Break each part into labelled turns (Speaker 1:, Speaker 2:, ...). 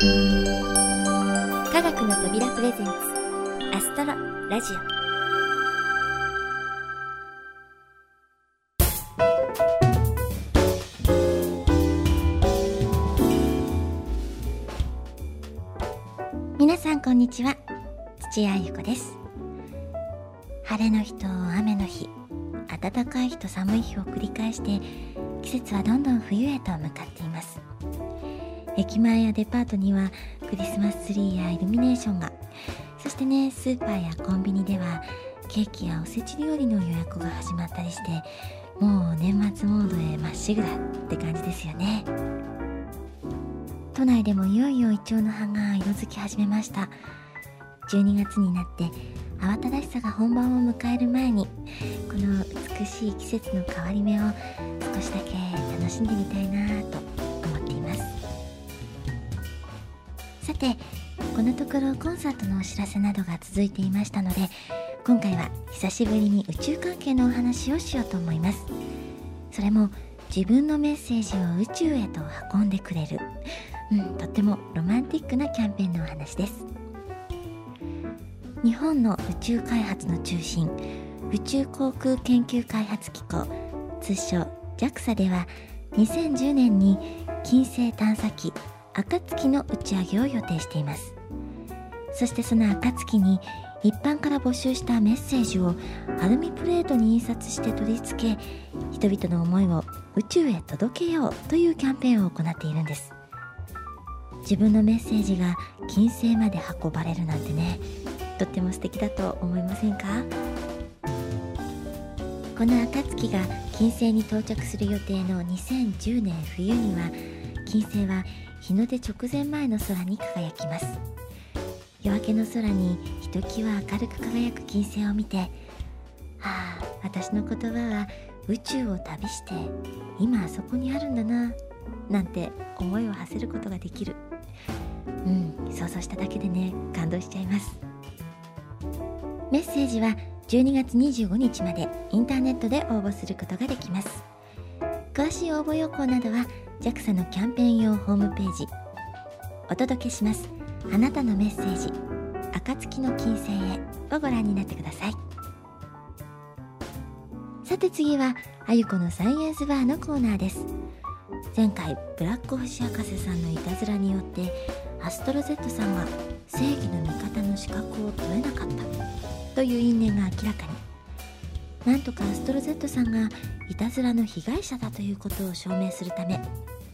Speaker 1: 科学の扉プレゼンツアストロラジオ。皆さんこんにちは。土屋ゆ子です。晴れの日と雨の日暖かい日と寒い日を繰り返して季節はどんどん冬へと向かっています。駅前やデパートにはクリスマスツリーやイルミネーションが。そしてねスーパーやコンビニではケーキやおせち料理の予約が始まったりしてもう年末モードへまっしぐらって感じですよね。都内でもいよいよイチョウの葉が色づき始めました。12月になって慌ただしさが本番を迎える前にこの美しい季節の変わり目を少しだけ楽しんでみたいなとてこのところコンサートのお知らせなどが続いていましたので今回は久しぶりに宇宙関係のお話をしようと思います。それも自分のメッセージを宇宙へと運んでくれるうん、とってもロマンティックなキャンペーンのお話です。日本の宇宙開発の中心宇宙航空研究開発機構通称 JAXA では2010年に金星探査機暁の打ち上げを予定しています。そしてその暁に一般から募集したメッセージをアルミプレートに印刷して取り付け人々の思いを宇宙へ届けようというキャンペーンを行っているんです。自分のメッセージが金星まで運ばれるなんてねとっても素敵だと思いませんか？この暁が金星に到着する予定の2010年冬には金星は日の出直前前の空に輝きます。夜明けの空にひときわ明るく輝く金星を見てはあ私の言葉は宇宙を旅して今あそこにあるんだななんて思いを馳せることができる。うん想像しただけでね感動しちゃいます。メッセージは12月25日までインターネットで応募することができます。詳しい応募要項などは JAXA のキャンペーン用ホームページ。お届けします。あなたのメッセージ。暁の金星へをご覧になってください。さて次はあゆこのサイエンスバーのコーナーです。前回ブラック星博士さんのいたずらによってアストロ Z さんが正義の味方の資格を取れなかった。という因縁が明らかに。なんとかアストロ Z さんがいたずらの被害者だということを証明するため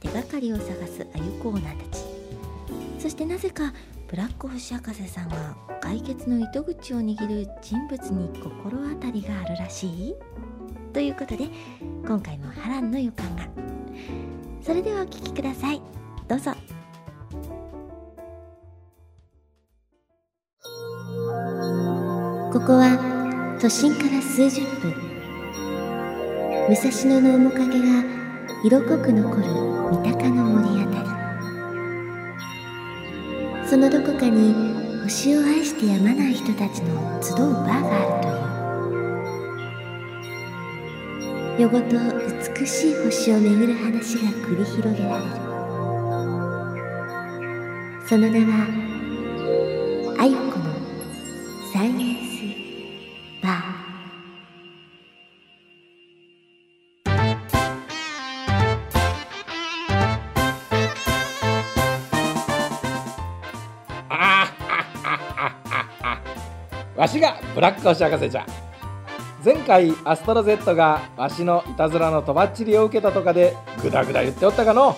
Speaker 1: 手がかりを探すアユコーナーたち。そしてなぜかブラック星博士さんが解決の糸口を握る人物に心当たりがあるらしい？ということで今回も波乱の予感が。それではお聴きください。どうぞ。ここは都心から数十分。武蔵野の面影が色濃く残る三鷹の森あたり。そのどこかに星を愛してやまない人たちの集うバーがあるという。夜ごと美しい星を巡る話が繰り広げられる。その名はあゆこのサイエンス
Speaker 2: わしがブラック星博士じゃ前回アストロ Z がわしのいたずらのとばっちりを受けたとかでグダグダ言っておったかの？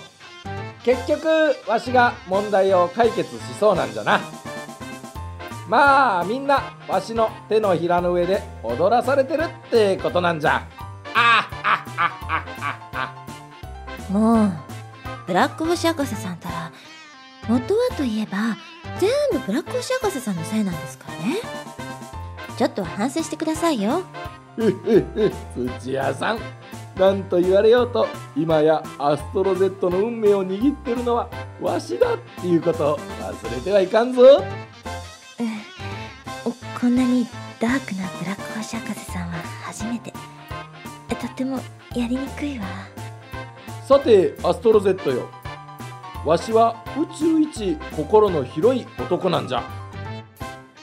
Speaker 2: 結局わしが問題を解決しそうなんじゃな。まあみんなわしの手のひらの上で踊らされてるってことなんじゃ。あああ
Speaker 1: ああもうブラック星博士さんたら元はといえば全部ブラック星博士さんのせいなんですからね。ちょっと反省してくださいよ。
Speaker 2: 土屋さんなんと言われようと今やアストロ Z の運命を握ってるのはわしだっていうことを忘れてはいかんぞ、
Speaker 1: うん、こんなにダークなブラック星博士さんは初めて。とってもやりにくいわ。
Speaker 2: さてアストロ Z よ。わしは宇宙一心の広い男なんじゃ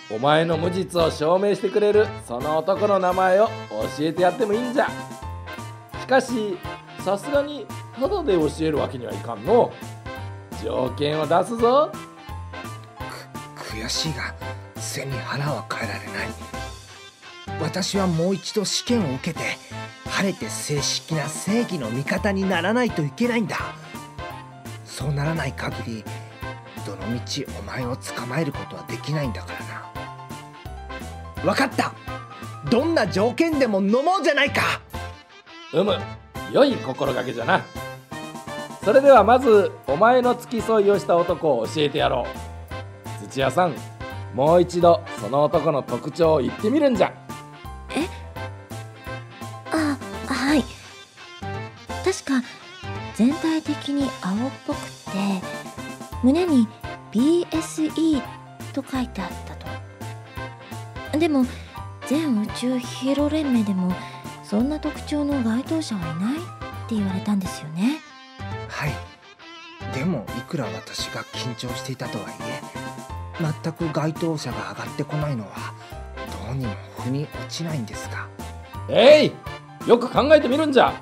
Speaker 2: お前の無実を証明してくれるその男の名前を教えてやってもいいんじゃ。しかしさすがにただで教えるわけにはいかんの。条件を出すぞ。
Speaker 3: 悔しいが背に腹は変えられない。私はもう一度試験を受けて晴れて正式な正義の味方にならないといけないんだ。そうならない限りどのみちお前を捕まえることはできないんだからな。分かった。どんな条件でも飲もうじゃないか。
Speaker 2: うむ良い心がけじゃな。それではまずお前の付き添いをした男を教えてやろう。土屋さんもう一度その男の特徴を言ってみるんじゃ。
Speaker 1: え？あはい。確か全体的に青っぽくて胸に BSE と書いてあったとでも全宇宙ヒーロー連盟でもそんな特徴の該当者はいないって言われたんですよね。
Speaker 3: はい。でもいくら私が緊張していたとはいえ全く該当者が上がってこないのはどうにも腑に落ちないんですが。
Speaker 2: えい！よく考えてみるんじゃ。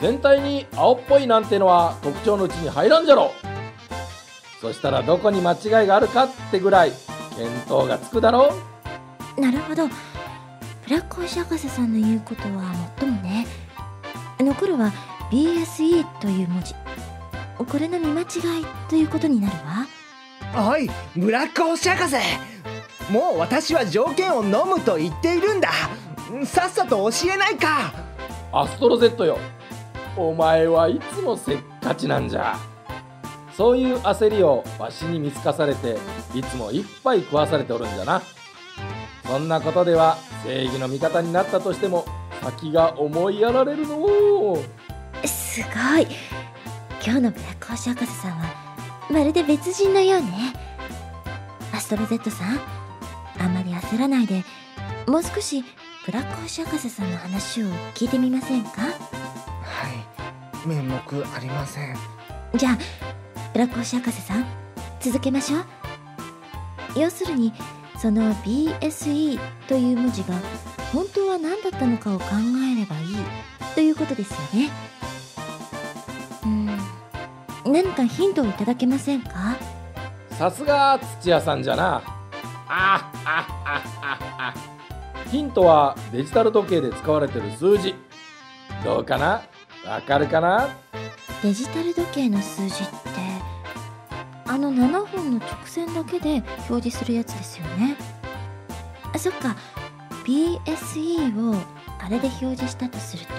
Speaker 2: 全体に青っぽいなんてのは特徴のうちに入らんじゃろ。そしたらどこに間違いがあるかってぐらい見当がつくだろ
Speaker 1: なるほど。ブラック星博士さんの言うことはもっともね。残るは BSE という文字。これの見間違いということになる
Speaker 3: わ。おいブラック星博士。もう私は条件を飲むと言っているんだ。さっさと教えないか。
Speaker 2: アストロ Z よ。お前はいつもせっかちなんじゃ。そういう焦りをわしに見透かされていつもいっぱい食わされておるんじゃなそんなことでは正義の味方になったとしても先が思いやられるの。
Speaker 1: すごい。今日のブラック星博士さんはまるで別人のようね。アストロ Z さんあまり焦らないでもう少しブラック星博士さんの話を聞いてみませんか？
Speaker 3: はい。面目ありません。
Speaker 1: じゃあブラック星博士さん続けましょう。要するにその BSE という文字が本当は何だったのかを考えればいいということですよね。うん。何かヒントをいただけませんか？
Speaker 2: さすが土屋さんじゃな。あああああヒントはデジタル時計で使われてる数字。どうかな？わかるかな？
Speaker 1: デジタル時計の数字ってあの7本の直線だけで表示するやつですよね。あそっか。BSE をあれで表示したとすると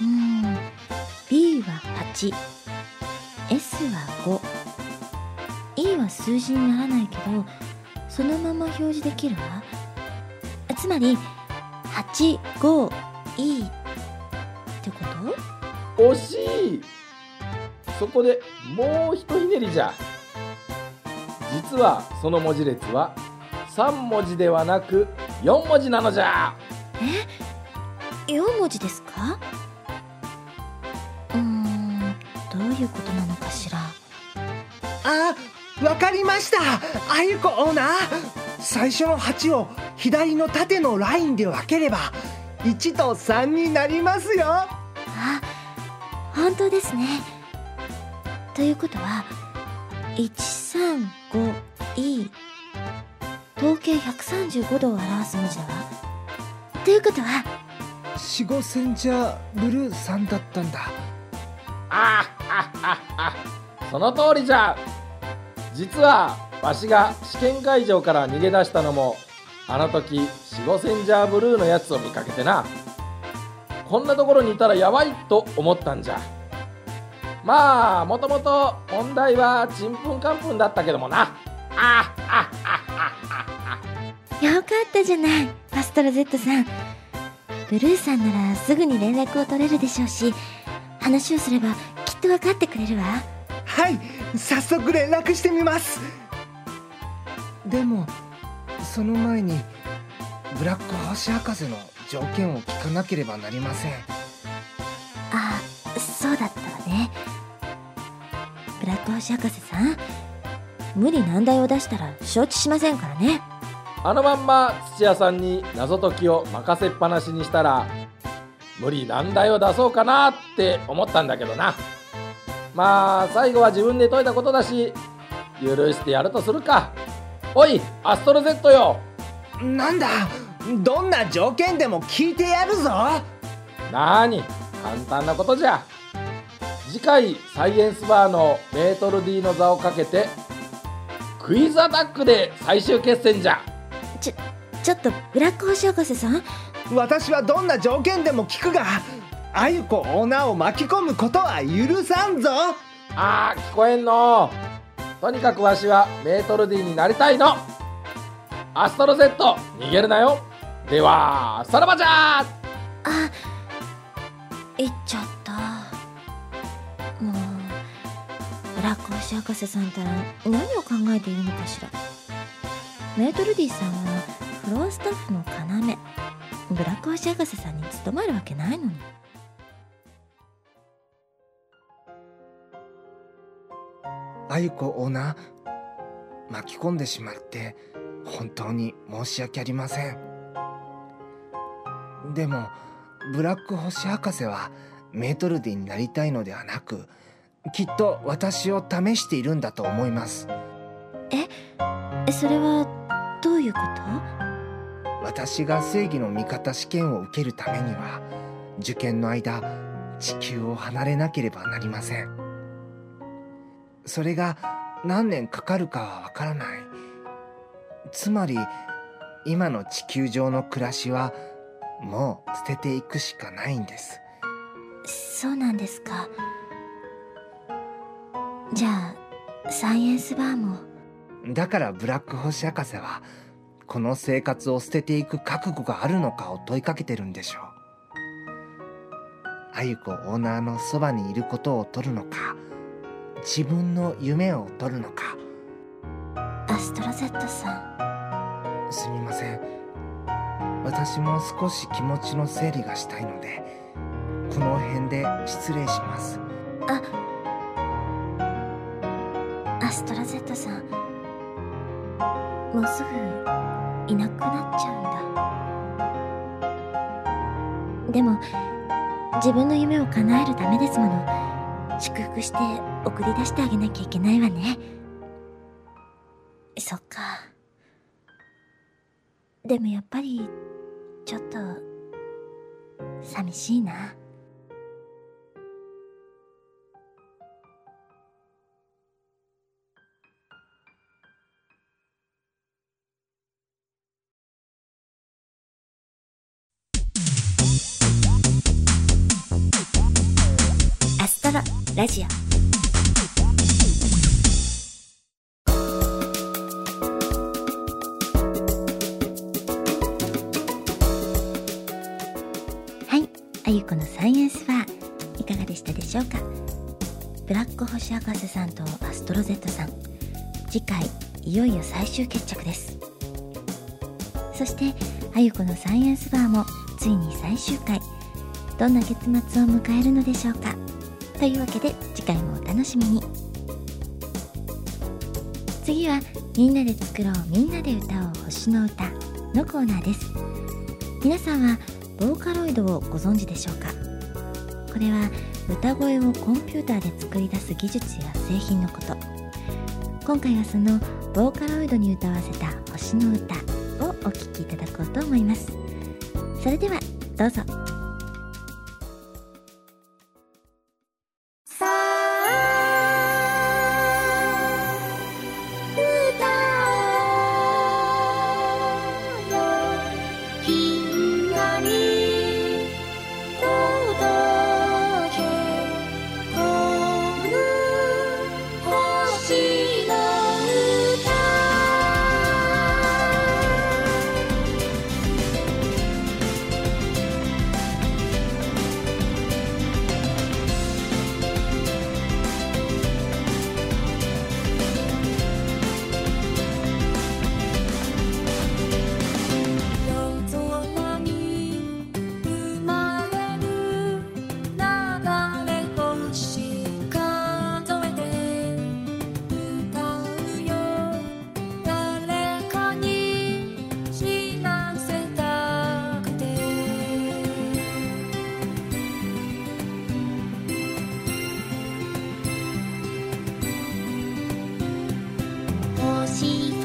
Speaker 1: うん。B は 8S は 5E は数字にならないけどそのまま表示できるわ。つまり 85E ってこと？
Speaker 2: 惜しい。そこでもうひとひねりじゃ。実はその文字列は3文字ではなく4文字なのじゃ。
Speaker 1: え？4文字ですか？うーんどういうことなのかしら？
Speaker 3: あわかりました。あゆこオーナー。最初の8を左の縦のラインで分ければ1と3になりますよ。あ
Speaker 1: 本当ですねということは 135E 統計135度を表す文字だわ。ということは
Speaker 3: 四五線じゃブルーさんだったんだ。
Speaker 2: ああああその通りじゃ。実はわしが試験会場から逃げ出したのもあの時シゴセンジャーブルーのやつを見かけてな。こんなところにいたらやばいと思ったんじゃまあもともと問題はちんぷんかんぷんだったけどもな。ああ
Speaker 1: あよかったじゃないアストロ Z さん。ブルーさんならすぐに連絡を取れるでしょうし話をすればきっと分かってくれるわ。
Speaker 3: はい早速連絡してみます。でもその前にブラック星博士の条件を聞かなければなりません。
Speaker 1: あそうだったわね。ブラック星博士さん無理難題を出したら承知しませんからね。
Speaker 2: あのまんま土屋さんに謎解きを任せっぱなしにしたら無理難題を出そうかなって思ったんだけどな。まあ最後は自分で解いたことだし許してやるとするか。おいアストロ Z よ。
Speaker 3: なんだどんな条件でも聞いてやるぞ。
Speaker 2: なーに簡単なことじゃ次回サイエンスバーのメートル D の座をかけてクイズアタックで最終決戦じゃ。
Speaker 1: ちょちょっとブラック星博士さん？
Speaker 3: 私はどんな条件でも聞くがあゆこオーナーを巻き込むことは許さんぞ。
Speaker 2: あー聞こえんの。とにかくわしはメートル D になりたいの。アストロ Z 逃げるなよ。ではさらばじゃ
Speaker 1: あ行っちゃったラック星博士さんたら何を考えているのかしら。メートルディさんはフロアスタッフの要。ブラック星博士さんに務まるわけないのに。
Speaker 3: あゆこオーナー巻き込んでしまって本当に申し訳ありません。でもブラック星博士はメートルディになりたいのではなくきっと私を試しているんだと思います。
Speaker 1: えそれはどういうこと？
Speaker 3: 私が正義の味方試験を受けるためには受験の間地球を離れなければなりません。それが何年かかるかはわからない。つまり今の地球上の暮らしはもう捨てていくしかないんです。
Speaker 1: そうなんですかじゃあサイエンスバーも
Speaker 3: だからブラック星博士はこの生活を捨てていく覚悟があるのかを問いかけてるんでしょう。あゆこオーナーのそばにいることを取るのか自分の夢を取るのか。
Speaker 1: アストロ Z さん。
Speaker 3: すみません。私も少し気持ちの整理がしたいのでこの辺で失礼します。
Speaker 1: あストロ Z さん。もうすぐいなくなっちゃうんだ。でも自分の夢を叶えるためですもの。祝福して送り出してあげなきゃいけないわね。そっか。でもやっぱりちょっと寂しいな。ラジオ。はい、あゆこのサイエンスファーいかがでしたでしょうか？ブラック星博士さんとアストロ Z さん。次回いよいよ最終決着です。そしてあゆこのサイエンスファーもついに最終回。どんな結末を迎えるのでしょうか？というわけで次回もお楽しみに。次はみんなで作ろうみんなで歌おう星の歌のコーナーです。皆さんはボーカロイドをご存知でしょうか？これは歌声をコンピューターで作り出す技術や製品のこと。今回はそのボーカロイドに歌わせた星の歌をお聴きいただこうと思います。それではどうぞ。
Speaker 4: は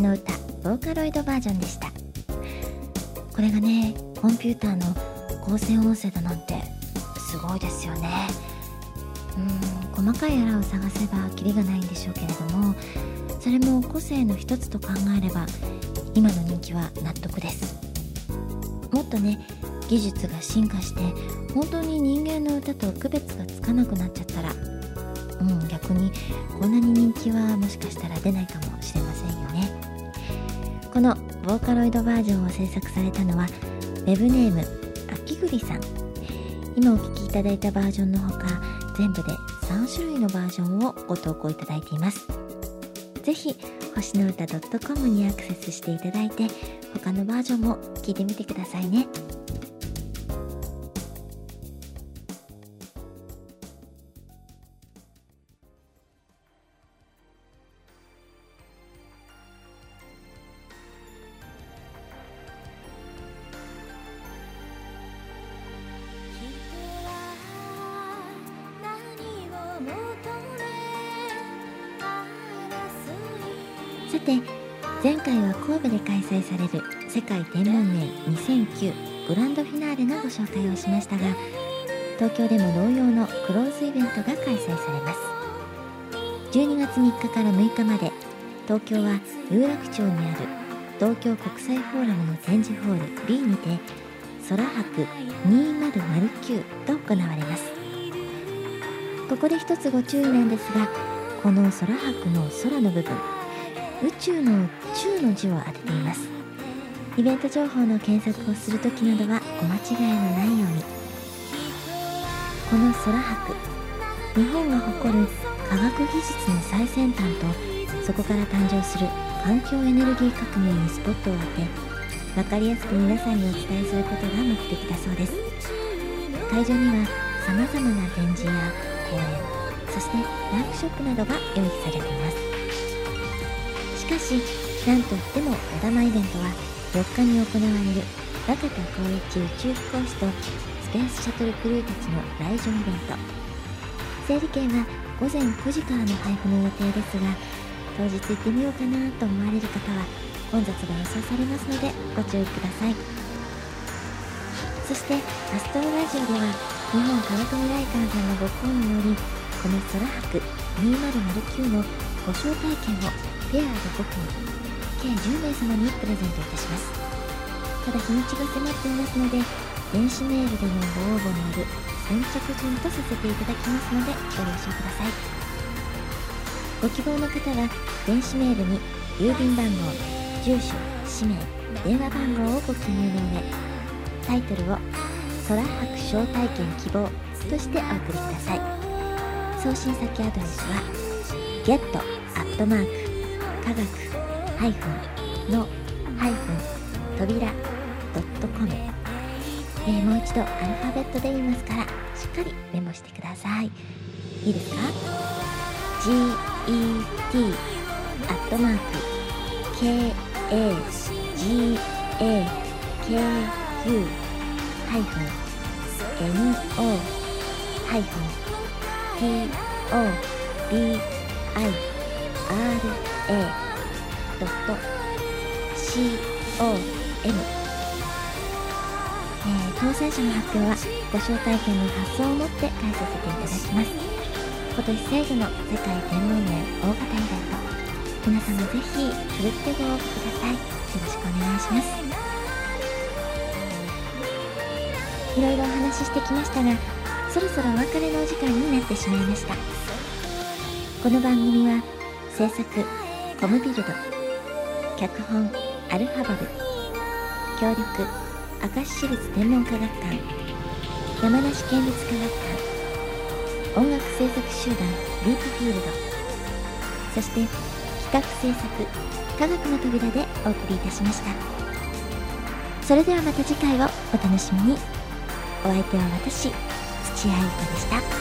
Speaker 4: 星の歌ボーカロイドバージョンでした。これがねコンピューターの合成音声だなんてすごいですよね。うん細かいあらを探せばキリがないんでしょうけれどもそれも個性の一つと考えれば今の人気は納得です。もっとね技術が進化して本当に人間の歌と区別がつかなくなっちゃったらうん逆にこんなに人気はもしかしたら出ないかも。このボーカロイドバージョンを制作されたのはウェブネーム秋栗さん。今お聴きいただいたバージョンのほか全部で3種類のバージョンをご投稿いただいています。是非星の歌 .com にアクセスしていただいて他のバージョンも聴いてみてくださいね。
Speaker 1: さて前回は神戸で開催される世界天文年2009グランドフィナーレのご紹介をしましたが東京でも同様のクローズイベントが開催されます。12月3日から6日まで東京は有楽町にある東京国際フォーラムの展示ホール B にて空博2009と行われます。ここで一つご注意なんですがこの空博の空の部分宇宙の宙の字を当てています。イベント情報の検索をするときなどはお間違いのないように。この空博日本が誇る科学技術の最先端とそこから誕生する環境エネルギー革命にスポットを当て分かりやすく皆さんにお伝えすることが目的だそうです。会場にはさまざまな展示や講演そしてワークショップなどが用意されています。かしなんといっても目玉イベントは4日に行われる若田光一宇宙飛行士とスペースシャトルクルーたちの来場イベント。整理券は午前9時からの配布の予定ですが当日行ってみようかなと思われる方は混雑が予想されますのでご注意ください。そしてアストロラジオでは日本科学未来館さんのご好意によりこの空博2009のご招待券をペアで5組計10名様にプレゼントいたします。ただ日にちが迫っていますので電子メールでのご応募による先着順とさせていただきますのでご了承ください。ご希望の方は電子メールに郵便番号住所氏名電話番号をご記入の上タイトルを「空白招待券希望」としてお送りください。送信先アドレスは get アットマーク科学ハイフンのハイフン扉ドットコム、え、もう一度アルファベットで言いますからしっかりメモしてください。いいですか？GET アットマーク KAGAKU ハイフン NO ハイフン TOBI ra.com、えー、当選者の発表はご招待券の発送をもって返させていただきます。今年最後の世界天文年大型イベント皆様ぜひふるってご応募ください。よろしくお願いします。いろいろお話ししてきましたがそろそろお別れのお時間になってしまいました。この番組は制作コムビルド。脚本アルファボル。協力明石市立天文科学館。山梨県立科学館。音楽制作集団ディープフィールド。そして企画制作科学の扉でお送りいたしました。それではまた次回をお楽しみに。お相手は私土屋愛子でした。